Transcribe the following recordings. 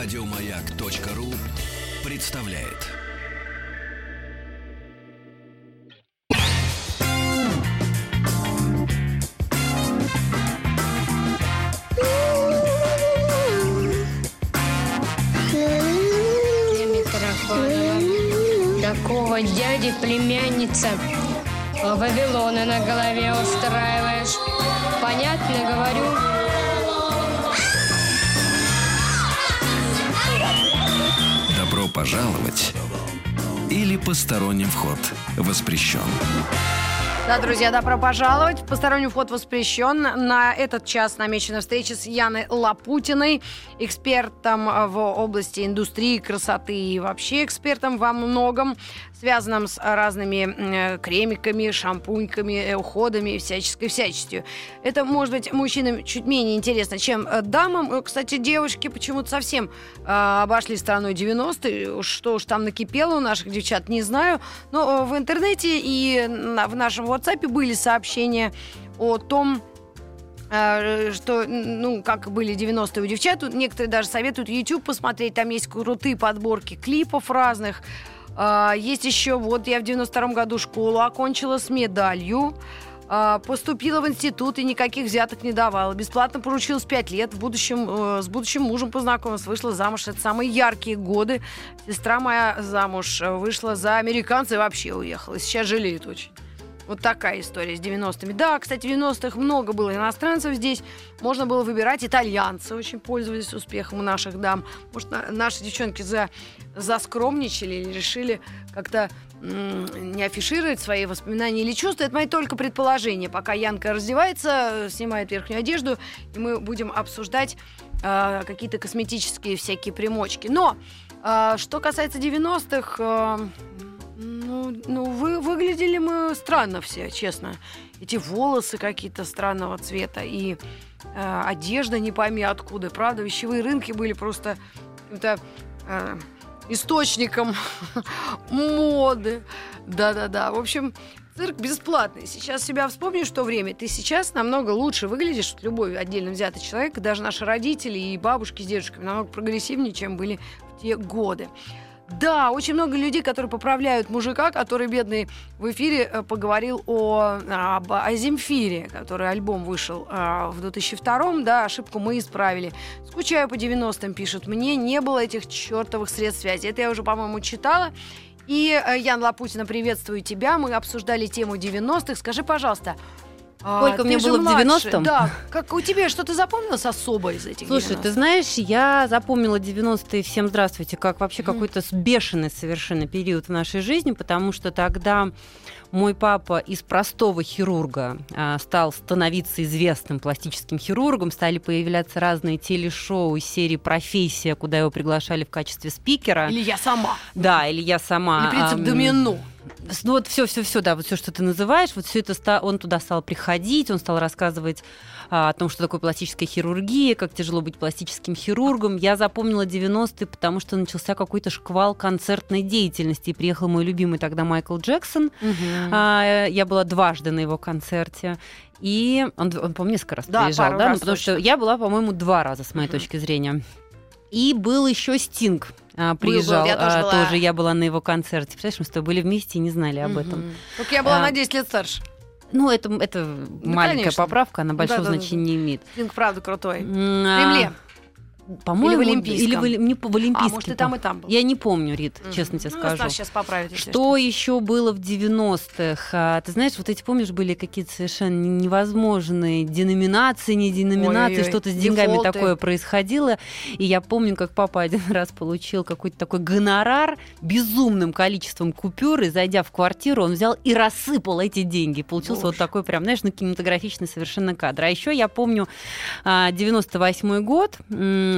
Радиомаяк.ру представляет. Такого дяди племянница Вавилона на голове устраиваешь. Понятно говорю? Пожаловать или посторонним вход воспрещен. Да, друзья, добро пожаловать. Посторонний вход воспрещен. На этот час намечена встреча с Яной Лапутиной, экспертом в области индустрии, красоты и вообще экспертом во многом, связанном с разными кремиками, шампуньками, э, уходами и всяческой всячестью. Это, может быть, мужчинам чуть менее интересно, чем э, дамам. Э, кстати, девушки почему-то совсем э, обошли стороной 90-е. Что уж там накипело у наших девчат, не знаю. Но в интернете и в нашем WhatsApp были сообщения о том, э, что, ну, как были 90-е у девчат. Некоторые даже советуют YouTube посмотреть. Там есть крутые подборки клипов разных. А, есть еще, вот я в 92-м году школу окончила с медалью. А, поступила в институт и никаких взяток не давала. Бесплатно поручилась 5 лет. В будущем, э, с будущим мужем познакомилась. Вышла замуж. Это самые яркие годы. Сестра моя замуж э, вышла за американца и вообще уехала. Сейчас жалеет очень. Вот такая история с 90-ми. Да, кстати, в 90-х много было иностранцев здесь. Можно было выбирать. Итальянцы очень пользовались успехом у наших дам. Может, на, наши девчонки за, заскромничали или решили как-то не афишировать свои воспоминания или чувства. Это мои только предположения. Пока Янка раздевается, снимает верхнюю одежду, и мы будем обсуждать э, какие-то косметические всякие примочки. Но э, что касается 90-х... Э, ну, ну вы выглядели мы странно все, честно. Эти волосы какие-то странного цвета и э, одежда не пойми откуда. Правда, вещевые рынки были просто каким-то э, источником моды. Да-да-да. В общем, цирк бесплатный. Сейчас себя вспомнишь то время. Ты сейчас намного лучше выглядишь, любой отдельно взятый человек, даже наши родители и бабушки с дедушками намного прогрессивнее, чем были в те годы. Да, очень много людей, которые поправляют мужика, который, бедный, в эфире э, поговорил о, об, о Земфире, который альбом вышел а, в 2002 да, ошибку мы исправили. Скучаю по 90-м, пишут. Мне не было этих чертовых средств связи. Это я уже, по-моему, читала. И, э, Ян Лапутина, приветствую тебя. Мы обсуждали тему 90-х. Скажи, пожалуйста, Сколько а, мне было в 90-м? Да. Как у тебя что-то запомнилось особо из этих Слушай, 90-х? ты знаешь, я запомнила 90-е, всем здравствуйте, как вообще mm. какой-то бешеный совершенно период в нашей жизни, потому что тогда мой папа из простого хирурга а, стал становиться известным пластическим хирургом, стали появляться разные телешоу из серии «Профессия», куда его приглашали в качестве спикера. Или я сама. Да, или я сама. Или принцип а, домино. Ну вот все, все, все, да, вот все, что ты называешь, вот все это он туда стал приходить, он стал рассказывать а, о том, что такое пластическая хирургия, как тяжело быть пластическим хирургом. Я запомнила 90-е, потому что начался какой-то шквал концертной деятельности. И приехал мой любимый тогда Майкл Джексон. Угу. А, я была дважды на его концерте. И он, он по-моему, несколько раз да, приезжал, да? Ну, потому точно. что я была, по-моему, два раза, с моей угу. точки зрения. И был еще Стинг а, приезжал. Был, был, я тоже, а, была. тоже я была на его концерте. Представляешь, мы с тобой были вместе и не знали об этом. Только я была а, на 10 лет старше. Ну, это, это ну, маленькая конечно. поправка, она большого да, значения да, да. не имеет. Стинг, правда, крутой. А, в Кремле. По-моему, или в Олимпийском. Или в, не, в Олимпийском. А, может, и там, и там был. Я не помню, Рит, mm-hmm. честно тебе ну, скажу. сейчас поправить. Что, что еще было в 90-х? А, ты знаешь, вот эти, помнишь, были какие-то совершенно невозможные деноминации, не деноминации, что-то с деньгами Дефолты. такое происходило. И я помню, как папа один раз получил какой-то такой гонорар безумным количеством купюр, и зайдя в квартиру, он взял и рассыпал эти деньги. Получился Боже. вот такой прям, знаешь, ну, кинематографичный совершенно кадр. А еще я помню 98 а, год,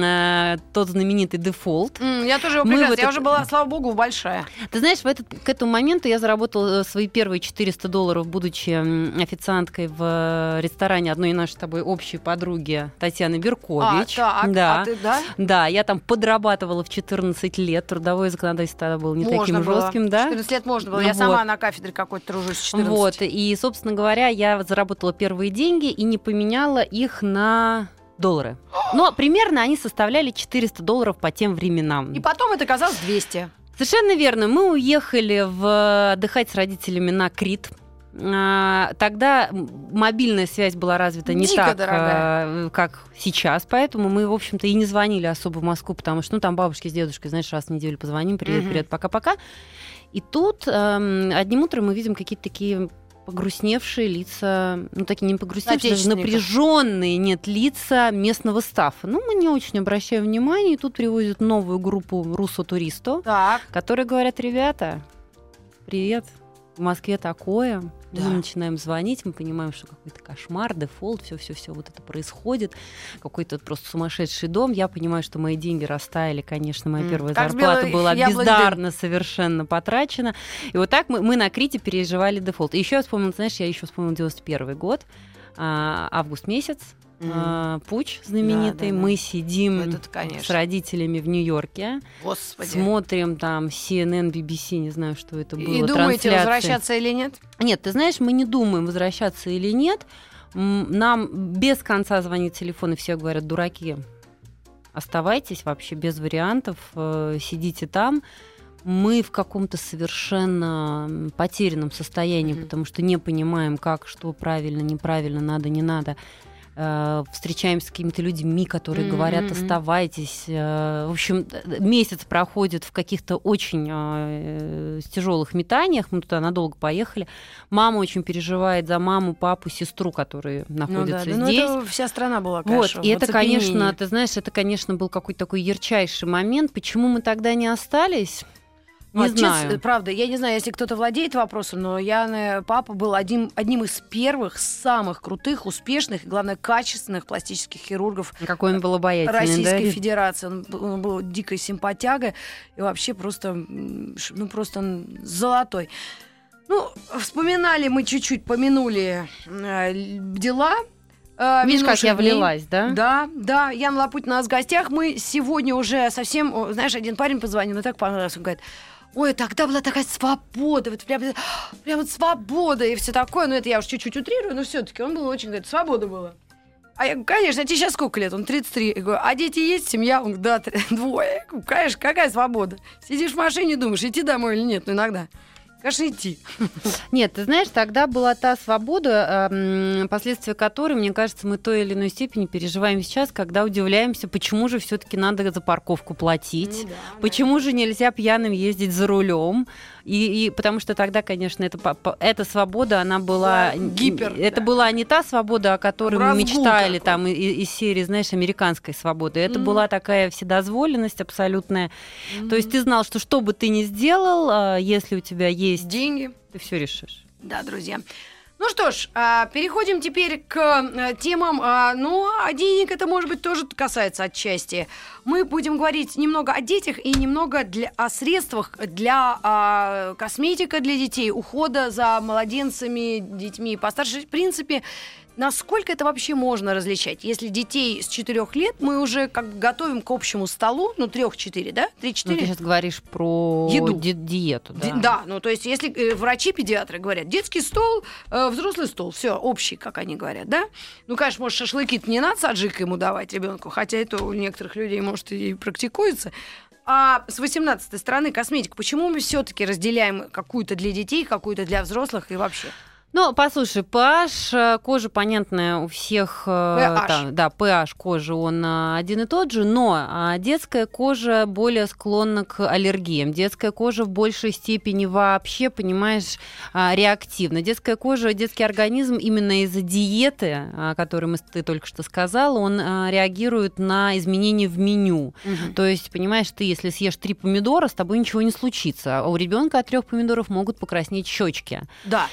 а, тот знаменитый дефолт. Mm, я тоже его прекрасно. Этот... Я уже была, слава богу, большая. Ты знаешь, в этот, к этому моменту я заработала свои первые 400 долларов, будучи официанткой в ресторане одной нашей с тобой общей подруги Татьяны Беркович. А, так, да. а ты, да? Да, я там подрабатывала в 14 лет. Трудовое законодательство тогда было не можно таким было. жестким, да? 14 лет можно было. Я вот. сама на кафедре какой-то тружусь 14. Вот, и, собственно говоря, я заработала первые деньги и не поменяла их на доллары. Но примерно они составляли 400 долларов по тем временам. И потом это казалось 200. Совершенно верно. Мы уехали в отдыхать с родителями на Крит. А, Тогда мобильная связь была развита не Дико так, дорогая. э, как сейчас, поэтому мы, в общем-то, и не звонили особо в Москву, потому что, ну, там бабушки с дедушкой, знаешь, раз в неделю позвоним, привет, Мгм. привет, пока-пока. И тут эм, одним утром мы видим какие-то такие погрустневшие лица, ну, такие не погрустневшие, даже напряженные, нет, лица местного стафа. Ну, мы не очень обращаем внимания, и тут привозят новую группу руссо-туристов, Так. которые говорят, ребята, привет, в Москве такое. Да. Мы начинаем звонить, мы понимаем, что какой-то кошмар, дефолт, все-все-все вот это происходит, какой-то просто сумасшедший дом. Я понимаю, что мои деньги растаяли, конечно, моя первая как зарплата была бездарно совершенно потрачена. И вот так мы, мы на Крите переживали дефолт. И еще я вспомнила, знаешь, я еще вспомнила 91 год, а, август месяц, А, путь знаменитый. Да, да, да. Мы сидим Это-то, с конечно. родителями в Нью-Йорке. Господи. Смотрим там CNN, BBC, не знаю, что это было. И думаете, трансляции. возвращаться или нет? Нет, ты знаешь, мы не думаем, возвращаться или нет. Нам без конца звонит телефон, и все говорят, дураки, оставайтесь вообще без вариантов, э, сидите там. Мы в каком-то совершенно потерянном состоянии, Мгм. потому что не понимаем, как, что правильно, неправильно, надо, не надо. Э, Встречаемся с какими-то людьми, которые Мгм, говорят, оставайтесь. Э, В общем, месяц проходит в каких-то очень э, тяжелых метаниях. Мы туда надолго поехали. Мама очень переживает за маму, папу, сестру, которые Ну да, находятся ну здесь. это вся страна была, Вот, конечно, и в это, конечно, ты знаешь, это, конечно, был какой-то такой ярчайший момент. Почему мы тогда не остались? Не А, честно, знаю. правда, я не знаю, если кто-то владеет вопросом, но я, папа был один, одним из первых, самых крутых, успешных и, главное, качественных пластических хирургов Какой он был обаятельный, Российской да? Федерации. Он был, он был дикой симпатяга и вообще просто, ну, просто золотой. Ну, вспоминали мы чуть-чуть, помянули э, дела. э, Видишь, как я влилась, да? Да, да, Ян Лапутин у нас в гостях. Мы сегодня уже совсем... Знаешь, один парень позвонил, мне так понравился. Он говорит, ой, тогда была такая свобода, вот прям, прям вот свобода и все такое. Ну, это я уж чуть-чуть утрирую, но все-таки он был очень, говорит, свобода была. А я говорю, конечно, а тебе сейчас сколько лет? Он 33. Я говорю, а дети есть, семья? Он говорит, да, двое. Я говорю, конечно, какая свобода? Сидишь в машине, думаешь, идти домой или нет? Ну, иногда. Конечно, идти. Нет, ты знаешь, тогда была та свобода, эм, последствия которой, мне кажется, мы той или иной степени переживаем сейчас, когда удивляемся, почему же все-таки надо за парковку платить. Почему же нельзя пьяным ездить за рулем? И, и потому что тогда, конечно, это, эта свобода, она была... Гипер, Это да. была не та свобода, о которой мы Разгул мечтали такой. там и- и- из серии, знаешь, американской свободы. Это Мгм. была такая вседозволенность абсолютная. То есть ты знал, что что бы ты ни сделал, а, если у тебя есть... Деньги. Ты все решишь. Да, друзья. Ну что ж, а, переходим теперь к э, темам. а, Ну, а денег это, может быть, тоже касается отчасти. Мы будем говорить немного о детях и немного для, о средствах для а, косметика для детей, ухода за младенцами, детьми постарше. В принципе, насколько это вообще можно различать? Если детей с 4 лет мы уже как готовим к общему столу, ну, 3-4, да? Ну, 3-4? ты сейчас говоришь про Еду. ди- диету. Ди- Да. Да, ну то есть если э, врачи-педиатры говорят, детский стол, э, взрослый стол, все, общий, как они говорят, да? Ну, конечно, может, шашлыки не надо с аджикой ему давать ребенку, хотя это у некоторых людей, может, и практикуется. А с 18 стороны косметика, почему мы все-таки разделяем какую-то для детей, какую-то для взрослых и вообще? Ну, послушай, pH э, кожи, понятно, у всех... э, pH. там, да, pH кожи, он э, один и тот же, но а, детская кожа более склонна к аллергиям. Детская кожа в большей степени вообще, понимаешь, а, реактивна. Детская кожа, детский организм именно из-за диеты, о которой мы, ты только что сказала, он а, реагирует на изменения в меню. То есть, понимаешь, ты, если съешь три помидора, с тобой ничего не случится. А у ребенка от трех помидоров могут покраснеть щечки. Да.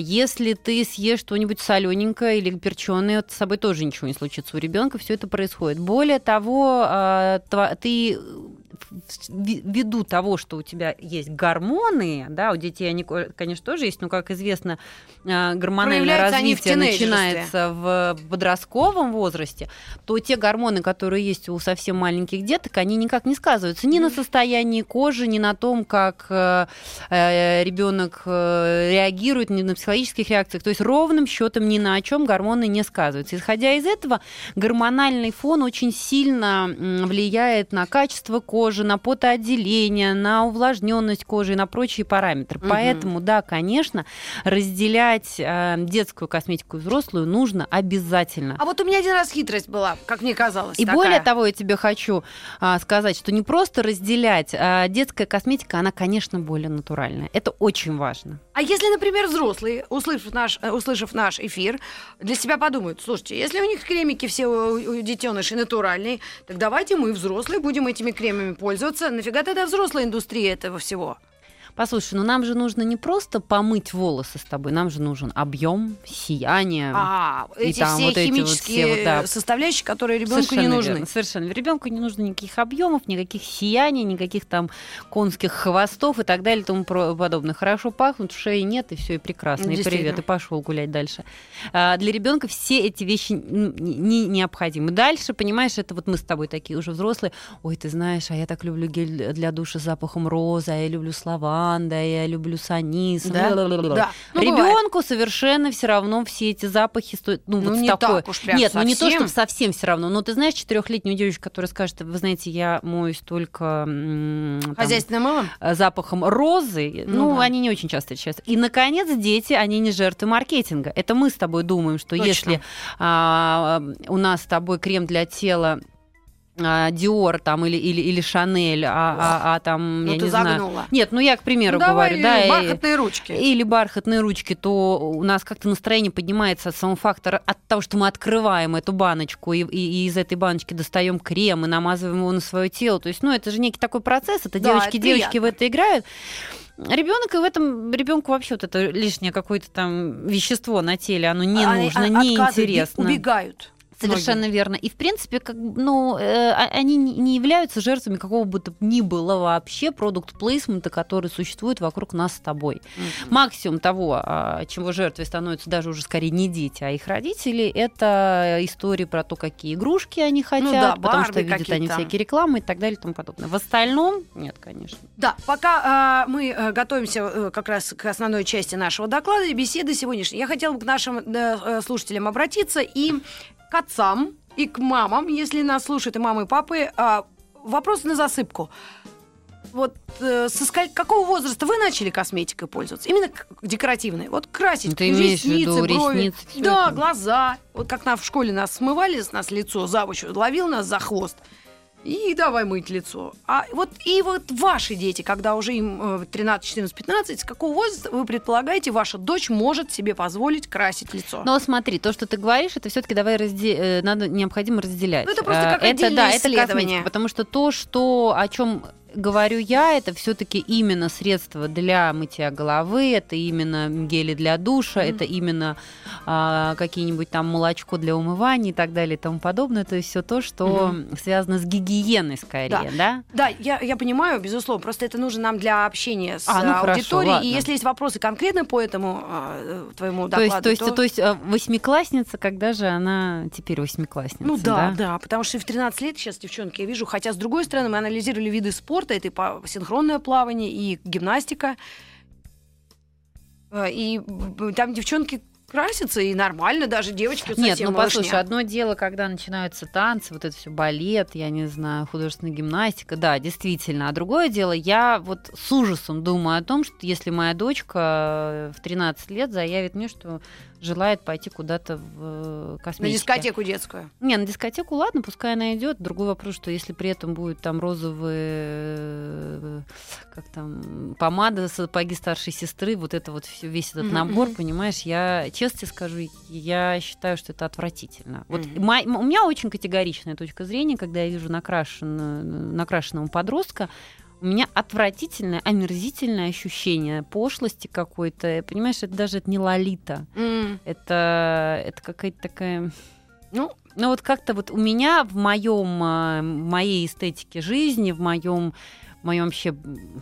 Если ты съешь что-нибудь солененькое или перченое, с собой тоже ничего не случится. У ребенка все это происходит. Более того, а, ты ввиду того, что у тебя есть гормоны, да, у детей они, конечно, тоже есть, но, как известно, а, гормональное развитие начинается в подростковом возрасте, то те гормоны, которые есть у совсем маленьких деток, они никак не сказываются ни на состоянии кожи, ни на том, как э, э, ребенок э, реагирует, ни на психологических реакциях. То есть ровным счетом ни на чем гормоны не сказываются. Исходя из этого, гормональный фон очень сильно влияет на качество кожи, на потоотделение, на увлажненность кожи и на прочие параметры. Угу. Поэтому, да, конечно, разделять э, детскую косметику и взрослую нужно обязательно. А вот у меня один раз хитрость была, как мне казалось. И такая. более того, я тебе хочу а, сказать, что не просто разделять, а детская косметика, она, конечно, более натуральная. Это очень важно. А если, например, взрослые, услышав наш, э, услышав наш эфир, для себя подумают, слушайте, если у них кремики все у, у детенышей натуральные, так давайте мы, взрослые, будем этими кремами пользоваться. Нафига тогда взрослая индустрия этого всего? Послушай, ну нам же нужно не просто помыть волосы с тобой, нам же нужен объем, сияние. А, и эти там все вот химические вот все, вот, да. составляющие, которые ребенку не нужны. Верно, совершенно. Ребенку не нужно никаких объемов, никаких сияний, никаких там конских хвостов и так далее и тому подобное. Хорошо пахнут, шеи нет, и все, и прекрасно. И привет, и пошел гулять дальше. А, для ребенка все эти вещи не необходимы. Дальше, понимаешь, это вот мы с тобой такие уже взрослые. Ой, ты знаешь, а я так люблю гель для душа с запахом розы, а я люблю слова лаванда, я люблю санис. Да? да. Ну, Ребенку совершенно все равно все эти запахи стоят. Ну, ну вот не такой. так уж прям Нет, совсем. ну не то, чтобы совсем все равно. Но ты знаешь, четырехлетнюю девочку, которая скажет, вы знаете, я моюсь только там, хозяйственным мылом, запахом розы. Ну, ну да. они не очень часто встречаются. И наконец, дети, они не жертвы маркетинга. Это мы с тобой думаем, что Точно. если а, у нас с тобой крем для тела Диор там или или или Шанель, а, а, а там ну, я ты не загнула. знаю. Нет, ну я к примеру ну, говорю, да, бархатные и, ручки или бархатные ручки, то у нас как-то настроение поднимается от самого фактора от того, что мы открываем эту баночку и, и, и из этой баночки достаем крем и намазываем его на свое тело. То есть, ну это же некий такой процесс, это да, девочки это девочки в это играют. Ребенок и в этом ребенку вообще вот это лишнее какое-то там вещество на теле, оно не а, нужно, а, не интересно. Убегают. Совершенно многие. верно. И в принципе, как, ну, э, а, они не являются жертвами какого бы то ни было вообще продукт плейсмента, который существует вокруг нас с тобой. Mm-hmm. Максимум того, а, чего жертвой становятся даже уже скорее не дети, а их родители, это истории про то, какие игрушки они хотят, ну, да, потому что видят они всякие рекламы и так далее и тому подобное. В остальном нет, конечно. Да, пока э, мы э, готовимся э, как раз к основной части нашего доклада и беседы сегодняшней, я хотела бы к нашим э, слушателям обратиться и к отцам и к мамам, если нас слушают и мамы, и папы, а, вопрос на засыпку. Вот э, со сколь... какого возраста вы начали косметикой пользоваться? Именно декоративной. Вот красить Ты ресницы, брови. Ресницы, да, это. глаза. Вот как на, в школе нас смывали с нас лицо, завуч ловил нас за хвост и давай мыть лицо. А вот и вот ваши дети, когда уже им 13, 14, 15, с какого возраста вы предполагаете, ваша дочь может себе позволить красить лицо? Но смотри, то, что ты говоришь, это все-таки давай разде... Э, надо необходимо разделять. Ну, это просто как э, это, да. Это косметика, потому что то, что о чем говорю я, это все-таки именно средства для мытья головы, это именно гели для душа, mm-hmm. это именно а, какие-нибудь там молочко для умывания и так далее и тому подобное. То есть все то, что mm-hmm. связано с гигиеной скорее, да? Да, да я, я понимаю, безусловно. Просто это нужно нам для общения с а, ну, аудиторией. Хорошо, и если есть вопросы конкретно по этому а, твоему докладу, то есть, то есть, то есть а, восьмиклассница, когда же она теперь восьмиклассница? Ну да, да, да, потому что в 13 лет сейчас девчонки я вижу, хотя с другой стороны мы анализировали виды спорта, спорта, это и синхронное плавание, и гимнастика. Э, и там девчонки красятся, и нормально, даже девочки Нет, ну послушай, одно дело, когда начинаются танцы, вот это все балет, я не знаю, художественная гимнастика, да, действительно. А другое дело, я вот с ужасом думаю о том, что если моя дочка в 13 лет заявит мне, что желает пойти куда-то в косметику. На дискотеку детскую. Не, на дискотеку, ладно, пускай она идет. Другой вопрос, что если при этом будет там розовые, э, как там, помада, сапоги старшей сестры, вот это вот весь этот набор, mm-hmm. понимаешь, я честно тебе скажу, я считаю, что это отвратительно. Вот mm-hmm. у меня очень категоричная точка зрения, когда я вижу накрашен, накрашенного подростка, у меня отвратительное, омерзительное ощущение пошлости какой-то. Понимаешь, это даже это не лолита. Mm. Это, это какая-то такая Ну, Ну вот как-то вот у меня в моем, э, моей эстетике жизни, в моем, в моем вообще в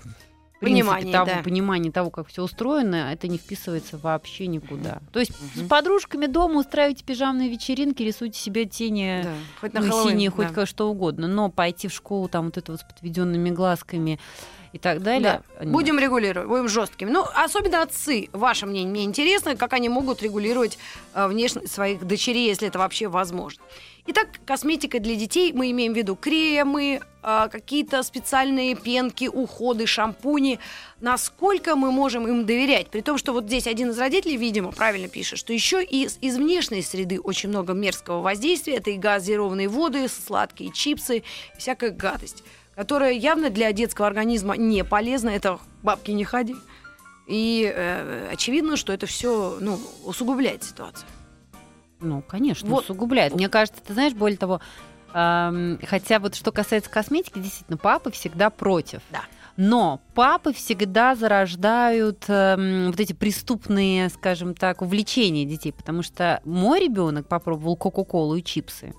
принципе, Понимании, того, да. понимании того, как все устроено, это не вписывается вообще никуда. То есть Мгм. с подружками дома устраиваете пижамные вечеринки, рисуйте себе тени да, хоть на ну, Хэллоуин, синие, да. хоть ка- что угодно, но пойти в школу там вот это вот с подведенными глазками и так далее. Да. нет. Будем регулировать, будем жесткими. Ну, особенно отцы, ваше мнение. Мне интересно, как они могут регулировать э, внешность своих дочерей, если это вообще возможно. Итак, косметика для детей мы имеем в виду кремы, э, какие-то специальные пенки, уходы, шампуни. Насколько мы можем им доверять? При том, что вот здесь один из родителей, видимо, правильно пишет, что еще и из, из внешней среды очень много мерзкого воздействия. Это и газированные воды, сладкие чипсы, всякая гадость которая явно для детского организма не полезна. Это бабки не ходи. И э, очевидно, что это все ну, усугубляет ситуацию. Ну, конечно, Вот. усугубляет. Мне кажется, ты знаешь, более того, эм, хотя вот что касается косметики, действительно, папы всегда против. Да. Но папы всегда зарождают эм, вот эти преступные, скажем так, увлечения детей, потому что мой ребенок попробовал Кока-Колу и чипсы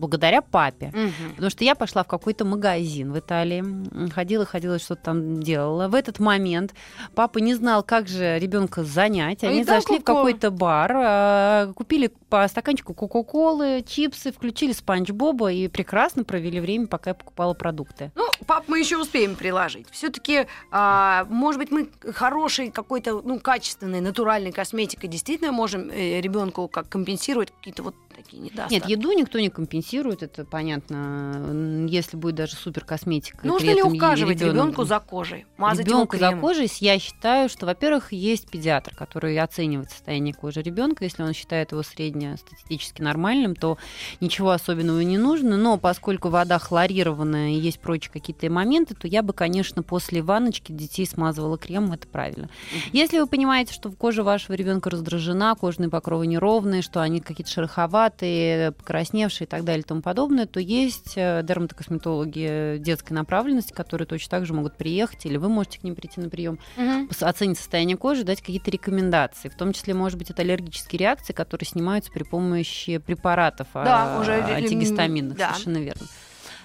благодаря папе. Потому что я пошла в какой-то магазин в Италии, ходила, ходила, что-то там делала. В этот момент папа не знал, как же ребенка занять. Они И зашли в какой-то бар, а, купили по стаканчику Кока-Колы, чипсы, включили Спанч Боба и прекрасно провели время, пока я покупала продукты. Ну, пап, мы еще успеем приложить. Все-таки, может быть, мы хорошей какой-то, ну, качественной, натуральной косметикой действительно можем э, ребенку как компенсировать какие-то вот такие недостатки. Нет, еду никто не компенсирует, это понятно. Если будет даже супер косметика. Нужно ли ухаживать ребенку за кожей? Мазать ребенку за кожей, я считаю, что, во-первых, есть педиатр, который оценивает состояние кожи ребенка. Если он считает его среднестатистически нормальным, то ничего особенного не нужно. Но поскольку вода хлорированная и есть прочие какие-то моменты, то я бы, конечно, после ванночки детей смазывала кремом, это правильно. Если вы понимаете, что кожа вашего ребенка раздражена, кожные покровы неровные, что они какие-то шероховатые, покрасневшие и так далее и тому подобное, то есть э, дерматокосметологи детской направленности, которые точно так же могут приехать, или вы можете к ним прийти на прием, пос- оценить состояние кожи, дать какие-то рекомендации. В том числе, может быть, это аллергические реакции, которые снимаются при помощи препаратов Да, а, уже, антигистаминных. да. Совершенно верно.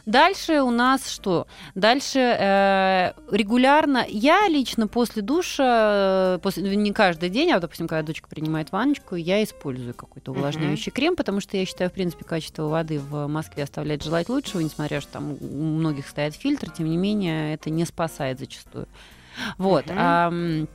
Дальше у нас что? Дальше э, регулярно, я лично после душа, э, после, не каждый день, а, вот, допустим, когда дочка принимает ванночку, я использую какой-то увлажняющий крем, потому что я считаю, в принципе, качество воды в Москве оставляет желать лучшего, несмотря что там у многих стоят фильтры, тем не менее, это не спасает зачастую. Вот. Мгм. ам,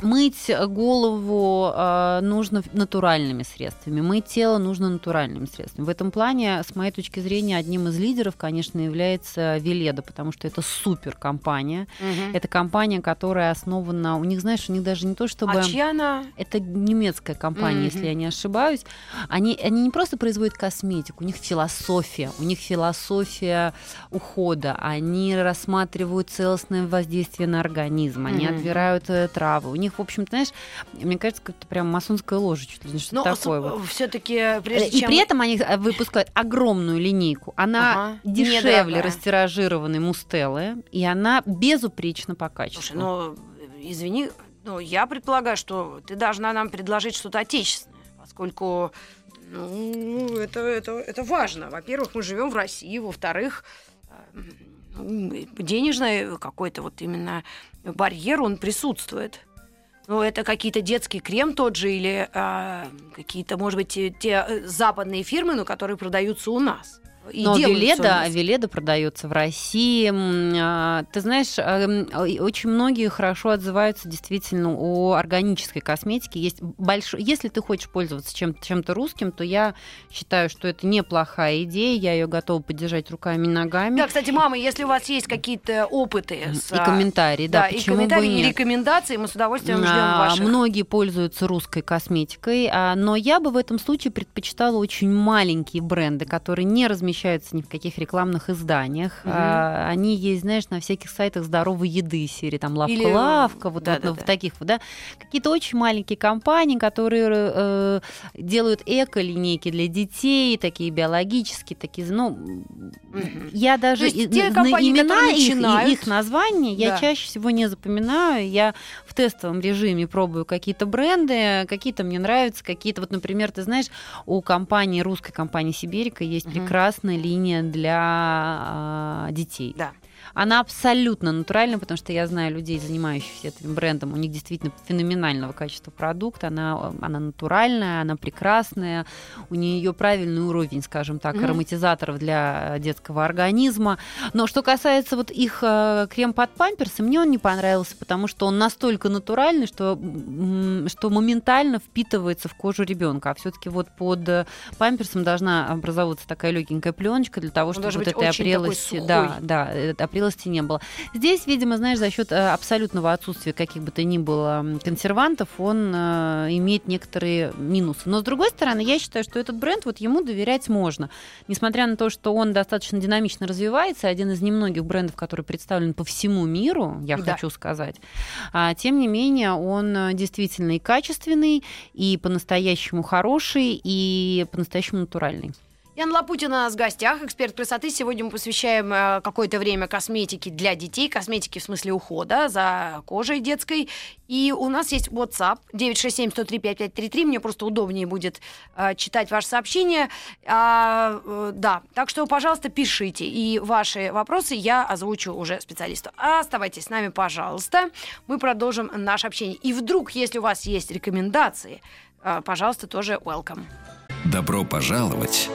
Мыть голову э, нужно натуральными средствами, мыть тело нужно натуральными средствами. В этом плане, с моей точки зрения, одним из лидеров, конечно, является Веледа, потому что это супер компания. Мгм. Это компания, которая основана, у них, знаешь, у них даже не то чтобы... А чья она? Это немецкая компания, Мгм. если я не ошибаюсь. Они, они не просто производят косметику, у них философия, у них философия ухода. Они рассматривают целостное воздействие на организм, они Мгм. отбирают э, травы. У них, в общем, знаешь, мне кажется, как-то прям масонская ложа, чуть ли не что-то Ну, такое. вот. все-таки, прежде И чем... при этом они э, выпускают огромную линейку. Она Ага, дешевле недорогая. растиражированной мустеллы, и она безупречна по качеству. Слушай, ну, э, извини, но я предполагаю, что ты должна нам предложить что-то отечественное, поскольку ну, это, это, это важно. Во-первых, мы живем в России, во-вторых, э, денежный какой-то вот именно барьер, он присутствует. Ну, это какие-то детский крем тот же или э, какие-то, может быть, те, э, западные фирмы, но которые продаются у нас. И Но Веледа. Веледа продается в России. А, Ты знаешь, эм, очень многие хорошо отзываются действительно о органической косметике. Есть большой... Если ты хочешь пользоваться чем- чем-то русским, то я считаю, что это неплохая идея. Я ее готова поддержать руками и ногами. Да, кстати, мама, если у вас есть какие-то опыты с, и а, комментарии, да, Да, и комментарии, и рекомендации мы с удовольствием ждем А, ваших. Многие пользуются русской косметикой, но я бы в этом случае предпочитала очень маленькие бренды, которые не размещаются размещаются ни в каких рекламных изданиях. Угу. А, они есть, знаешь, на всяких сайтах здоровой еды, серии там лавка-лавка, вот, да, вот да, ну, да. в таких вот, да. Какие-то очень маленькие компании, которые э, делают эко-линейки для детей, такие биологические, такие, ну, угу. я даже те компании, имена их, начинают... их названия да. я чаще всего не запоминаю. Я в тестовом режиме пробую какие-то бренды, какие-то мне нравятся, какие-то, вот, например, ты знаешь, у компании, русской компании Сибирика есть угу. Прекрасная линия для э, детей. Да. Она абсолютно натуральная, потому что я знаю людей, занимающихся этим брендом. У них действительно феноменального качества продукт. Она, она натуральная, она прекрасная. У нее правильный уровень, скажем так, mm-hmm. ароматизаторов для детского организма. Но что касается вот их э, крем под памперсы, мне он не понравился, потому что он настолько натуральный, что, что моментально впитывается в кожу ребенка. А все-таки вот под э, памперсом должна образовываться такая легенькая пленочка для того, чтобы вот этой опрелости, да, да, опрелости зрелости не было. Здесь, видимо, знаешь, за счет э, абсолютного отсутствия каких бы то ни было консервантов, он э, имеет некоторые минусы. Но, с другой стороны, я считаю, что этот бренд, вот ему доверять можно. Несмотря на то, что он достаточно динамично развивается, один из немногих брендов, который представлен по всему миру, я да. хочу сказать, а, тем не менее, он э, действительно и качественный, и по-настоящему хороший, и по-настоящему натуральный. Яна Лапутина у нас в гостях, эксперт красоты. Сегодня мы посвящаем э, какое-то время косметике для детей, косметике в смысле ухода за кожей детской. И у нас есть WhatsApp 967-103-5533. Мне просто удобнее будет э, читать ваши сообщения. А, э, да, так что, пожалуйста, пишите. И ваши вопросы я озвучу уже специалисту. Оставайтесь с нами, пожалуйста. Мы продолжим наше общение. И вдруг, если у вас есть рекомендации, пожалуйста, тоже welcome. Добро пожаловать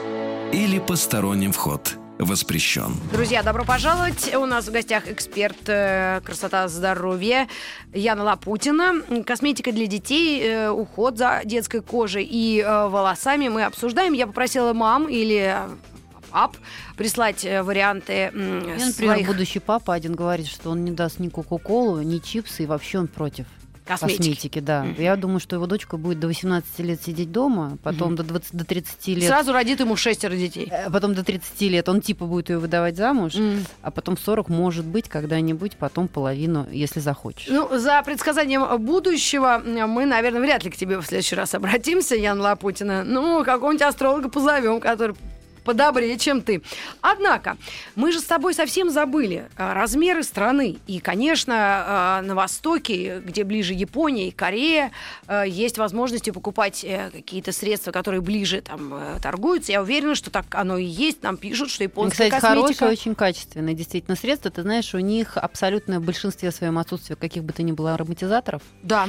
или посторонним вход воспрещен. Друзья, добро пожаловать. У нас в гостях эксперт э, красота здоровья Яна Лапутина. Косметика для детей, э, уход за детской кожей и э, волосами мы обсуждаем. Я попросила мам или пап прислать варианты Я, например, своих... будущий папа один говорит, что он не даст ни кока-колу, ни чипсы, и вообще он против. Косметики. Косметики, да. Mm-hmm. Я думаю, что его дочка будет до 18 лет сидеть дома, потом mm-hmm. до, 20, до 30 лет... Сразу родит ему шестеро детей. Э, потом до 30 лет он типа будет ее выдавать замуж, mm-hmm. а потом 40 может быть когда-нибудь, потом половину, если захочешь. Ну, за предсказанием будущего мы, наверное, вряд ли к тебе в следующий раз обратимся, Ян Лапутина. Ну, какого-нибудь астролога позовем, который подобрее, чем ты. Однако, мы же с тобой совсем забыли а, размеры страны. И, конечно, а, на Востоке, где ближе Япония и Корея, а, есть возможности покупать э, какие-то средства, которые ближе там э, торгуются. Я уверена, что так оно и есть. Нам пишут, что японская Кстати, косметика... хорошие, очень качественные действительно средства. Ты знаешь, у них абсолютное большинстве своем отсутствие каких бы то ни было ароматизаторов. Да.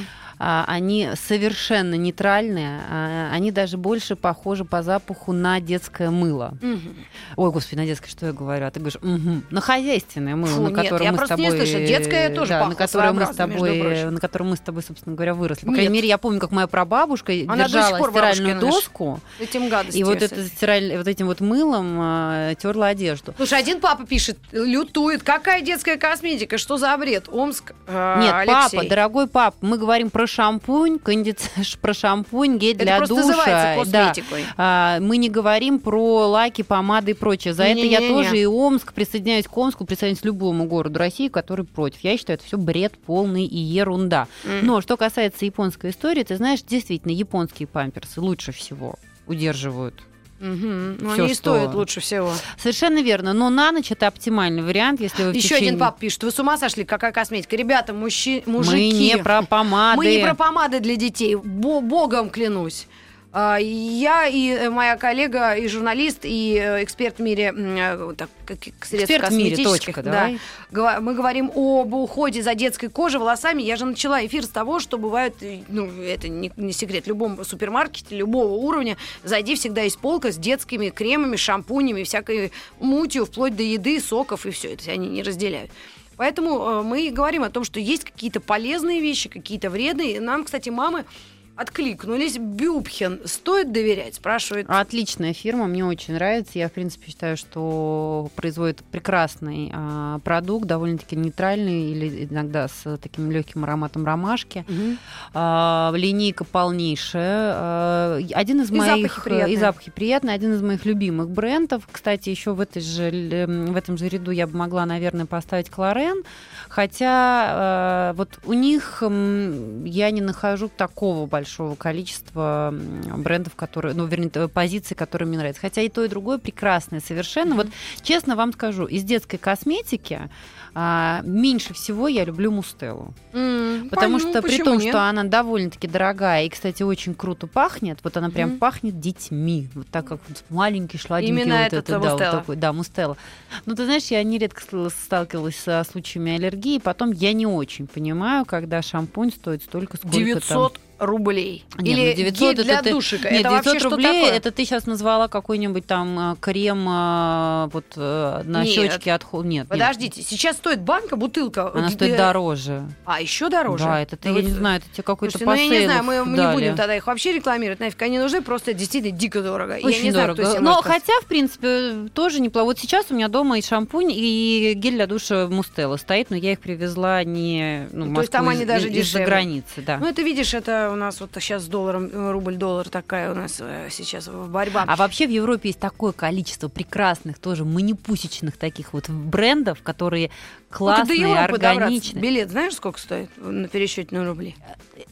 Они совершенно нейтральные. Они даже больше похожи по запаху на детское мыло. Угу. Ой, господи, на детское что я говорю? А ты говоришь, угу. на хозяйственное мыло, Фу, на которое нет, мы с тобой... Не слышу. Детское тоже да, на которое мы с тобой, на котором мы с тобой, собственно говоря, выросли. По крайней нет. мере, я помню, как моя прабабушка Она держала стиральную доску. Этим гадостью. И вот, это стираль... вот этим вот мылом э, терла одежду. Слушай, один папа пишет, лютует. Какая детская косметика? Что за бред? Омск, э, Нет, Алексей. папа, дорогой пап, мы говорим про шампунь, кондиц... про шампунь, гель это для душа. Это называется косметикой. Да. А, мы не говорим про лаки, помады и прочее. За не, это не, я не, тоже и Омск присоединяюсь к Омску, присоединяюсь к любому городу России, который против. Я считаю, это все бред полный и ерунда. Mm. Но что касается японской истории, ты знаешь, действительно, японские памперсы лучше всего удерживают Угу. Ну, они что... стоят лучше всего. Совершенно верно. Но на ночь это оптимальный вариант, если вы Еще течение... один пап пишет, вы с ума сошли, какая косметика? Ребята, мужчи... мужики... Мы не про помады. Мы не про помады для детей. Богом клянусь. А, я и э, моя коллега, и журналист, и э, эксперт в мире э, так, средств эксперт в мире, точка, да, давай. мы говорим об уходе за детской кожей, волосами. Я же начала эфир с того, что бывает, ну, это не, не секрет, в любом супермаркете, любого уровня, зайди, всегда есть полка с детскими кремами, шампунями, всякой мутью, вплоть до еды, соков и все это, они не разделяют. Поэтому мы говорим о том, что есть какие-то полезные вещи, какие-то вредные. Нам, кстати, мамы откликнулись. Бюбхен стоит доверять, спрашивает. Отличная фирма, мне очень нравится. Я, в принципе, считаю, что производит прекрасный а, продукт, довольно-таки нейтральный или иногда с таким легким ароматом ромашки. Мгм. А, линейка полнейшая. А, один из И моих запахи приятные. и запахи приятные, один из моих любимых брендов. Кстати, еще в этой же л- в этом же ряду я бы могла, наверное, поставить Кларен, хотя э, вот у них я не нахожу такого большого количества брендов, которые, ну, вернее, позиций, которые мне нравятся. Хотя и то, и другое прекрасное совершенно. Вот честно вам скажу, из детской косметики а, меньше всего я люблю Мустеллу. М, Потому пон- ну, что при том, нет? что она довольно-таки дорогая и, кстати, очень круто пахнет, вот она прям Мгм. пахнет детьми, вот так как вот маленький, шладенький Именно вот этот, это, да, вот такой, да, Мустелла. Ну, ты знаешь, я нередко сталкивалась со случаями аллергии, потом я не очень понимаю, когда шампунь стоит столько, сколько 900 рублей. Нет, Или ну, 900 гель для это душика. Нет, это 900 вообще что рублей, такое? это ты сейчас назвала какой-нибудь там э, крем э, вот э, на Нет. щечки от Нет, нет. Подождите, сейчас стоит банка, бутылка. Она где- стоит дороже. А, еще дороже? Да, это ты, Ну, я вот- не знаю, это тебе какой-то Слушайте, ну я не знаю, мы, мы не дали. будем тогда их вообще рекламировать, нафиг они нужны, просто действительно дико дорого. я Очень не знаю, дорого. себе Но хотя, в принципе, тоже неплохо. Вот сейчас у меня дома и шампунь, и гель для душа Мустелла стоит, но я их привезла не ну, в То есть там Москву они даже из- из-за дешевле. границы, да. Ну, это видишь, это у нас вот сейчас с долларом, э, рубль-доллар такая у нас э, сейчас борьба. А вообще в Европе есть такое количество прекрасных, тоже манипусечных таких вот брендов, которые классные, добраться. органичные. Билет знаешь, сколько стоит на пересчете на рубли?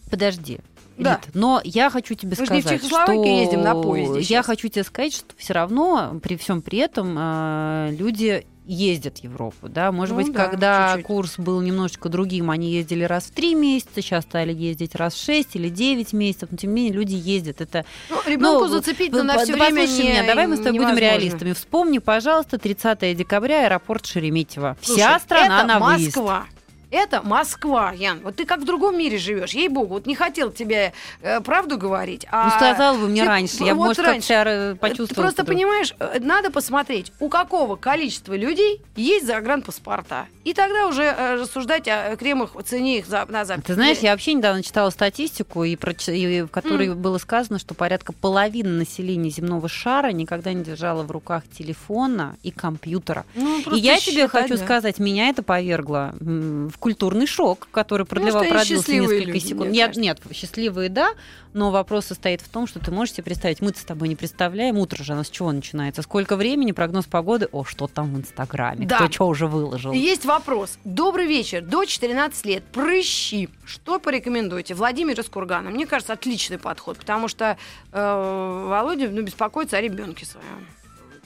Подожди. Да. Вит, но я хочу тебе Мы же не в сказать, что ездим на поезде я хочу тебе сказать, что все равно при всем при этом э, люди ездят в Европу, да, может Ну быть, да, когда чуть-чуть. курс был немножечко другим, они ездили раз в три месяца, сейчас стали ездить раз в шесть или девять месяцев, но тем не менее люди ездят, это Ну, ребенку Ну, зацепить вы- на да все время не, меня, давай мы с тобой будем реалистами. Вспомни, пожалуйста, 30 декабря аэропорт Шереметьево. Слушай, Вся страна это на выезд. Москва. Это Москва, Ян. Вот ты как в другом мире живешь, ей-богу. Вот не хотел тебе э, правду говорить. А Ну, сказала бы мне ты- раньше, я вот может, раньше. как-то э, Ты почувствовала. просто понимаешь, э, надо посмотреть, у какого количества людей есть загранпаспорта. И тогда уже э, рассуждать о кремах, о цене их за, на запись. Ты знаешь, я вообще недавно читала статистику, и проч- и в которой было сказано, что порядка половины населения земного шара никогда не держала в руках телефона и компьютера. Ну, И я тебе считать, хочу да. сказать, меня это повергло в культурный шок, который продлевал, что они продлился несколько люди, секунд. Нет, нет, счастливые, да, но вопрос состоит в том, что ты можешь себе представить, мы-то с тобой не представляем, утро же нас с чего начинается, сколько времени, прогноз погоды, о, что там в Инстаграме, Да. кто что уже выложил. Есть вопрос. Добрый вечер. До 14 лет. Прыщи. Что порекомендуете? Владимир из Кургана. Мне кажется, отличный подход, потому что э, Володя ну, беспокоится о ребенке своем,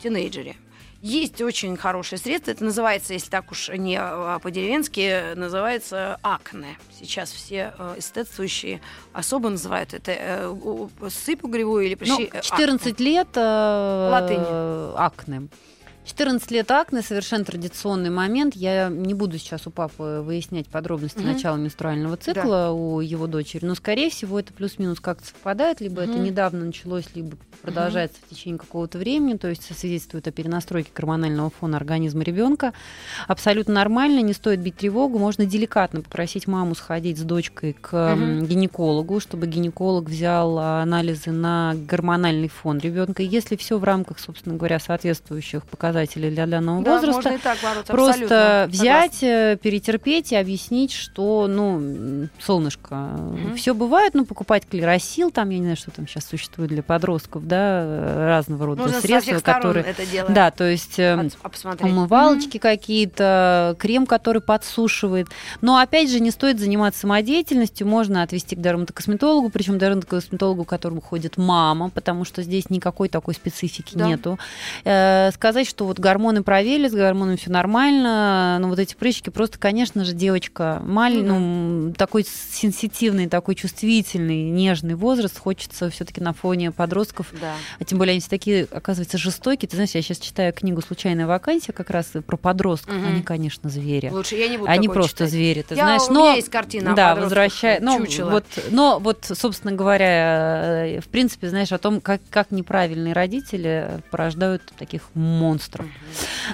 тинейджере. Есть очень хорошее средство. Это называется, если так уж не э, по-деревенски, называется акне. Сейчас все э, эстетствующие особо называют это э, сыпь угревую или Ну, прыщи. э, 14 лет э, Латынь. акне. 14 лет акне совершенно традиционный момент. Я не буду сейчас у папы выяснять подробности Мгм. начала менструального цикла у его дочери, но, скорее всего, это плюс-минус как-то совпадает, либо это Мгм. недавно началось, либо продолжается в течение какого-то времени, то есть свидетельствует о перенастройке гормонального фона организма ребенка. Абсолютно нормально, не стоит бить тревогу, можно деликатно попросить маму сходить с дочкой к Мгм. гинекологу, чтобы гинеколог взял а, анализы на гормональный фон ребенка. Если все в рамках, собственно говоря, соответствующих показателей для данного Да, возраста, можно и так бороться. Просто абсолютно взять, э, перетерпеть и объяснить, что, ну, солнышко, Мгм. все бывает, ну, покупать клеросил, там, я не знаю, что там сейчас существует для подростков, да, разного рода Нужно средства, которые... это дело Да, то есть... э, от-. Умывалочки какие-то, крем, который подсушивает. Но опять же, не стоит заниматься самодеятельностью. Можно отвести к дерматокосметологу, причем дерматокосметологу, к которому ходит мама, потому что здесь никакой такой специфики Да. нету. Э, сказать, что вот гормоны проверили, с гормонами все нормально, но вот эти прыщики просто, конечно же, девочка маленькая, Ну ну, такой сенситивный, такой чувствительный, нежный возраст, хочется все-таки на фоне подростков Да. а тем более они все такие, оказывается, жестокие. Ты знаешь, я сейчас читаю книгу «Случайная вакансия» как раз про подростков. Мгм. Они, конечно, звери. Лучше я не буду Они просто читать. звери, ты Я- знаешь. у но меня есть картина да, возвращая, ну, чучело. вот, но вот, собственно говоря, э, в принципе, знаешь, о том, как, как неправильные родители порождают таких монстров остров.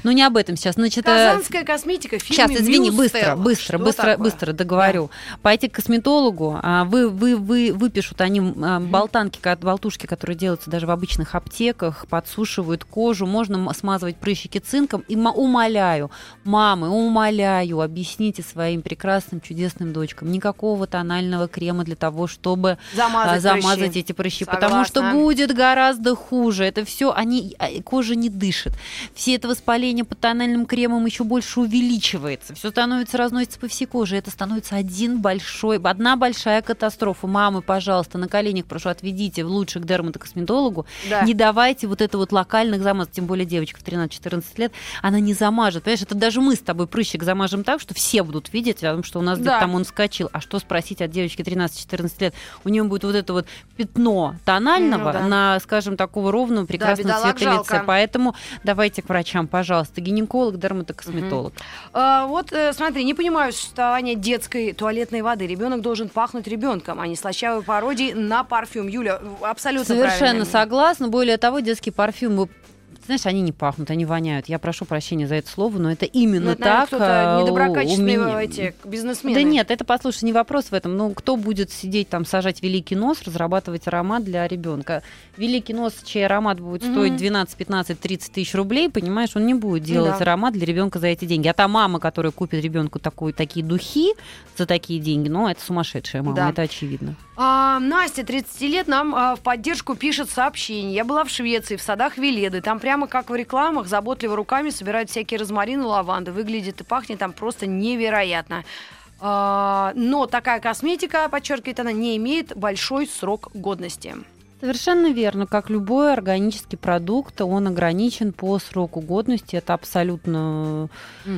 Но не об этом сейчас. Значит, э, Казанская косметика в Сейчас, извини, быстро, быстро, Что быстро, такое? быстро договорю. Пойти к косметологу, а, вы, вы, вы, выпишут они а, болтанки, болтушки, которые делаются даже в обычных аптеках, подсушивают кожу, можно смазывать прыщики цинком. И умоляю, мамы, умоляю, объясните своим прекрасным, чудесным дочкам, никакого тонального крема для того, чтобы Замазать, замазать прыщи. эти прыщи, потому что Согласна. будет гораздо хуже. Это все, они, а, кожа не дышит. Все это воспаление под тональным кремом еще больше увеличивается. Все становится, разносится по всей коже. Это становится один большой, одна большая катастрофа. Мамы, пожалуйста, на коленях прошу, отведите лучше к дерматокосметологу. Да. Не давайте вот это вот локальных замазок, тем более девочка в 13-14 лет, она не замажет. Понимаешь, это даже мы с тобой прыщик замажем так, что все будут видеть, потому что у нас где-то Да. там он скачил. А что спросить от девочки 13-14 лет? У нее будет вот это вот пятно тонального Ну да. на, скажем, такого ровного, прекрасного бедолаг цвета жалко. лица. Поэтому давайте к врачам, пожалуйста. Гинеколог, дерматокосметолог. А, вот э, смотри, не понимаю существование детской туалетной воды. Ребенок должен пахнуть ребенком, а не слащавой пародией на парфюм. Юля, абсолютно Совершенно правильно. согласна. Более того, детские парфюмы знаешь, они не пахнут, они воняют. Я прошу прощения за это слово, но это именно Ну, наверное, так. кто-то а, у- у недоброкачественные меня. эти бизнесмены. Да нет, это, послушай, не вопрос в этом. Ну, кто будет сидеть там, сажать великий нос, разрабатывать аромат для ребенка? Великий нос, чей аромат будет Мгм. стоить 12, 15, 30 тысяч рублей, понимаешь, он не будет делать Да. аромат для ребенка за эти деньги. А та мама, которая купит ребенку такую, такие духи за такие деньги, ну, это сумасшедшая мама, Да. это очевидно. А, Настя, 30 лет, нам а, в поддержку пишет сообщение. Я была в Швеции, в садах Веледы. Там прямо как в рекламах, заботливо руками собирают всякие розмарины, лаванды. Выглядит и пахнет там просто невероятно. А, но такая косметика, подчеркивает она, не имеет большой срок годности. Совершенно верно. Как любой органический продукт, он ограничен по сроку годности. Это абсолютно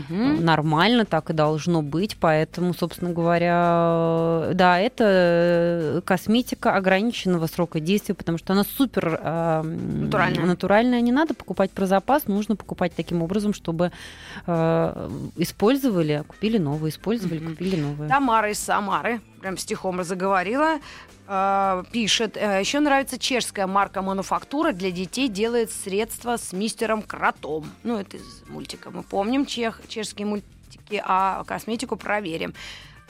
нормально, так и должно быть. Поэтому, собственно говоря, да, это косметика ограниченного срока действия, потому что она супер э, Натуральная. натуральная. Не надо покупать про запас, нужно покупать таким образом, чтобы э, использовали, купили новые, использовали, Мгм. купили новые. Тамара из Самары, прям стихом заговорила, пишет, еще нравится чешская марка «Мануфактура». Для детей делает средства с мистером Кротом. Ну, это из мультика. Мы помним чех, чешские мультики, а косметику проверим.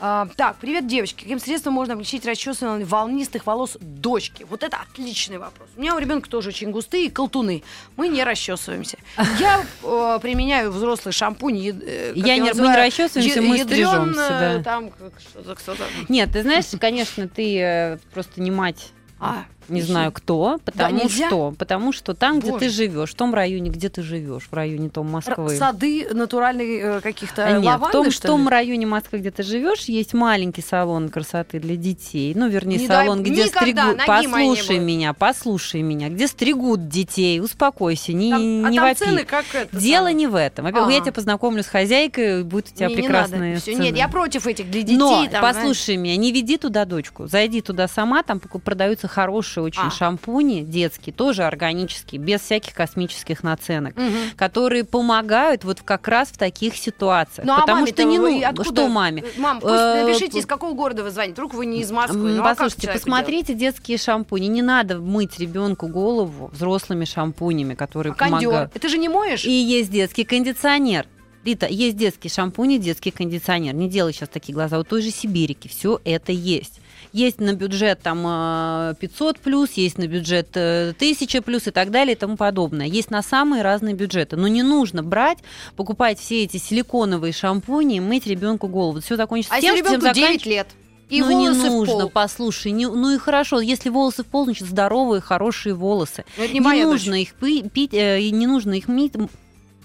А, так, привет, девочки. Каким средством можно облегчить расчесывание волнистых волос дочки? Вот это отличный вопрос. У меня у ребенка тоже очень густые колтуны. Мы не расчесываемся. Я э, применяю взрослый шампунь. э, Я не- мы не называю, расчесываемся, я- мы ядрён, стрижёмся, э, да. Там как что-то, кто-то. Нет, ты знаешь, конечно, ты э, просто не мать А, не знаю кто, потому нельзя? что, потому что там, где Боже. ты живешь, в том районе, где ты живешь, в районе том Р- Москвы. Сады натуральные э, каких-то А Нет, в том, в что том ли? районе Москвы, где ты живешь, есть маленький салон красоты для детей. Ну, вернее, Не дай- салон, где никогда стригут. не Послушай меня, послушай меня, где стригут детей. Успокойся, не, Там- а не там вопи. цены как это Дело самое. не в этом. Во-первых, я Ага. тебя познакомлю с хозяйкой, будет у тебя Не, не прекрасные. Всё, цены. Нет, я против этих для детей. Но там, послушай меня, не веди туда дочку. Зайди туда сама, там продаются хорошие очень А. шампуни детские, тоже органические, без всяких космических наценок. Мгм. которые помогают вот как раз в таких ситуациях. Ну, а Потому маме-то что не ну, откуда? что маме. Мам, пусть Э, напишите, из какого города вы звоните. Вдруг вы не из Москвы. Ну, а Послушайте, человеку посмотрите детские шампуни. Не надо мыть ребенку голову взрослыми шампунями, которые? А помогают. Это же не моешь? И есть детский кондиционер. Рита, есть детский шампунь и детский кондиционер. Не делай сейчас такие глаза. У той же Сибирики все это есть. Есть на бюджет там э, 500 плюс, есть на бюджет э, 1000 плюс и так далее и тому подобное. Есть на самые разные бюджеты. Но не нужно брать, покупать все эти силиконовые шампуни и мыть ребенку голову. Все закончится А тем, если ребенку всем 9 лет? И ну, не в нужно, пол. послушай, не- ну и хорошо, если волосы в пол, значит здоровые, хорошие волосы. Ну, это Не, не моя дочь. нужно их пи- пить, э, не нужно их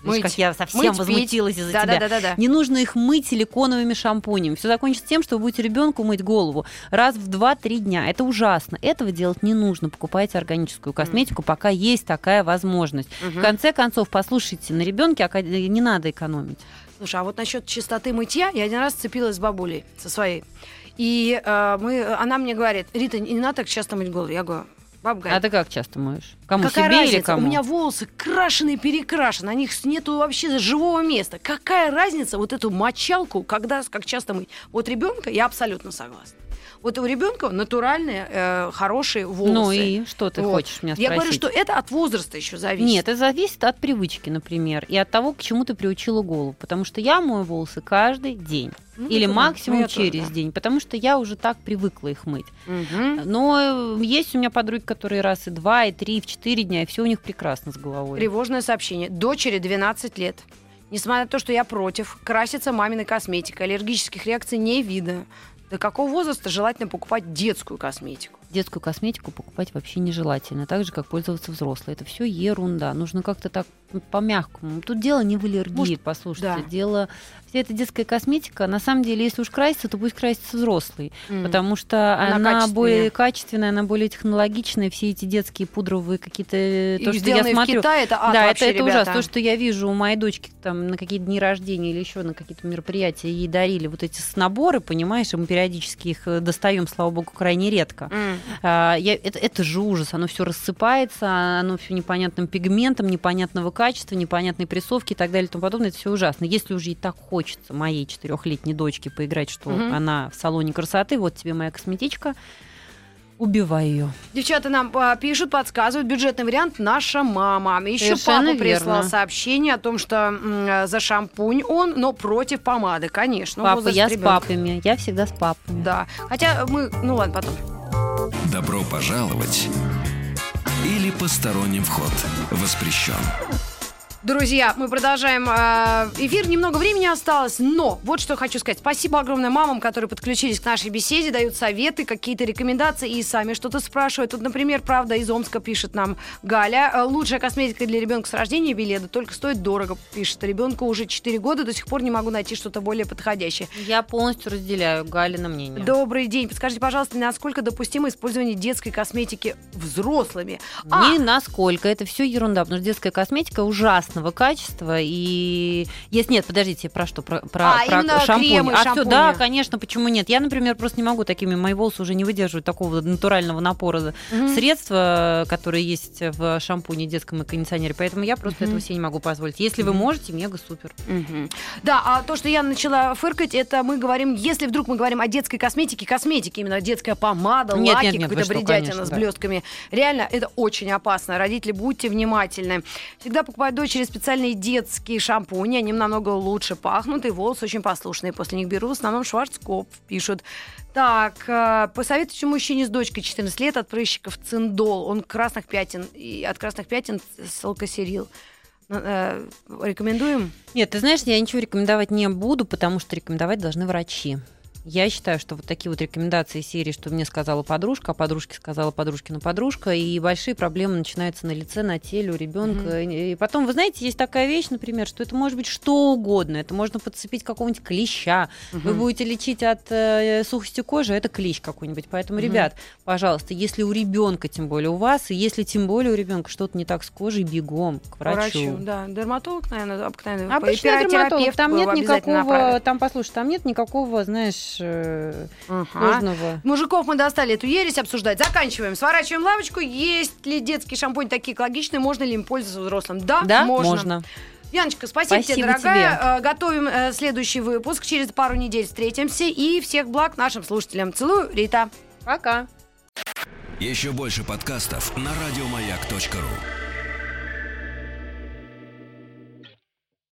мыть. Видишь, как я совсем Мыть, возмутилась из-за Да, тебя. да, да, да, да. Не нужно их мыть силиконовыми шампунями. Все закончится тем, что вы будете ребенку мыть голову раз в 2-3 дня. Это ужасно. Этого делать не нужно. Покупайте органическую косметику, пока есть такая возможность. В конце концов, послушайте, на ребенке не надо экономить. Слушай, а вот насчет чистоты мытья, я один раз сцепилась с бабулей, со своей. И э, мы, она мне говорит, Рита, не надо так часто мыть голову. Я говорю, баб, А ты как часто моешь? Кому какая себе разница? или кому? У меня волосы крашеные, перекрашены, на них нету вообще живого места. Какая разница вот эту мочалку, когда, как часто мыть? Вот ребенка я абсолютно согласна. Вот у ребенка натуральные, э, хорошие волосы. Ну и что ты Вот. хочешь меня Я спросить? говорю, что это от возраста еще зависит. Нет, это зависит от привычки, например, и от того, к чему ты приучила голову. Потому что я мою волосы каждый день. Ну, Или максимум Ну, я тоже, через да. день. Потому что я уже так привыкла их мыть. Мгм. Но э, есть у меня подруги, которые раз и два, и три, и в четыре дня, и все у них прекрасно с головой. Тревожное сообщение. Дочери 12 лет. Несмотря на то, что я против, красится маминой косметикой, аллергических реакций не видно. До какого возраста желательно покупать детскую косметику? Детскую косметику покупать вообще нежелательно, так же, как пользоваться взрослой. Это все ерунда. Нужно как-то так по-мягкому. Тут дело не в аллергии, Может, послушайте. да. Дело... Вся эта детская косметика, на самом деле, если уж краситься, то пусть красится взрослый. М. Потому что Она она, более качественная, она более технологичная. Все эти детские пудровые какие-то... И То, что я смотрю... в Китае, это ад да, вообще, это, это ребята. ужасно. То, что я вижу у моей дочки там на какие-то дни рождения или еще на какие-то мероприятия, ей дарили вот эти наборы, понимаешь, и мы периодически их э, достаем, слава богу, крайне редко. М. А, я- это, это же ужас, оно все рассыпается, оно все непонятным пигментом, непонятного качества, непонятной прессовки и так далее и тому подобное. Это все ужасно. Если уже ей так хочется моей четырехлетней дочке поиграть, что Мгм. она в салоне красоты, вот тебе моя косметичка, убивай ее. Девчата нам а, пишут, подсказывают. Бюджетный вариант «Наша мама». Еще Совершенно папа прислал верно. сообщение о том, что м, э, за шампунь он, но против помады, конечно. Папа, я с ребенка. папами, я всегда с папами. Да. Хотя мы, ну ладно, потом. Добро пожаловать или посторонним вход воспрещен. Друзья, мы продолжаем э, эфир. Немного времени осталось, но вот что хочу сказать. Спасибо огромное мамам, которые подключились к нашей беседе, дают советы, какие-то рекомендации и сами что-то спрашивают. Тут, например, правда, из Омска пишет нам Галя. э, Лучшая косметика для ребенка с рождения Беледа, только стоит дорого, пишет. Ребенку уже 4 года, до сих пор не могу найти что-то более подходящее. Я полностью разделяю Галина мнение. Добрый день. Подскажите, пожалуйста, насколько допустимо использование детской косметики взрослыми? А, Ни насколько. Это все ерунда, потому что детская косметика ужасного качества. И если нет, подождите, про что? Про, про, А, про шампунь. кремы, а шампуни. да, конечно, почему нет? Я, например, просто не могу такими, мои волосы уже не выдерживают такого натурального напора Мгм. средства, которые есть в шампуне детском и кондиционере. Поэтому я просто Мгм. этого себе не могу позволить. Если вы Мгм. можете, мега супер. Мгм. Да, а то, что я начала фыркать, это мы говорим, если вдруг мы говорим о детской косметике, косметике, именно детская помада, Нет, лаки, нет, нет, какая-то вы что, бредятина конечно, с да. блестками. Реально, это очень опасно. Родители, будьте внимательны. Всегда покупать дочери специальные детские шампуни, они намного лучше пахнут, и волосы очень послушные. После них беру в основном Шварцкоп, пишут. Так, э, посоветуйте мужчине с дочкой 14 лет от прыщиков циндол. Он красных пятен, и от красных пятен салкосерил. Э, Рекомендуем? Нет, ты знаешь, я ничего рекомендовать не буду, потому что рекомендовать должны врачи. Я считаю, что вот такие вот рекомендации серии, что мне сказала подружка, а подружке сказала подружкина подружка, и большие проблемы начинаются на лице, на теле у ребенка. И потом, вы знаете, есть такая вещь, например, что это может быть что угодно. Это можно подцепить какого-нибудь клеща. Вы Мгм. будете лечить от э, сухости кожи, а это клещ какой-нибудь. Поэтому, Мгм. ребят, пожалуйста, если у ребенка, тем более у вас, и если тем более у ребенка что-то не так с кожей, бегом к врачу. Да, дерматолог, наверное, обыкновенный. Обычный дерматолог, там нет никакого, направит. там, послушай, там нет никакого, знаешь, э, Ага. сложного. Мужиков мы достали эту ересь обсуждать. Заканчиваем. Сворачиваем лавочку. Есть ли детский шампунь такие экологичные? Можно ли им пользоваться взрослым? Да, Да, можно. можно. Яночка, спасибо, тебе, Спасибо дорогая. Э, Готовим э, следующий выпуск. Через пару недель встретимся. И всех благ нашим слушателям. Целую, Рита. Пока. Еще больше подкастов на радиомаяк.ру.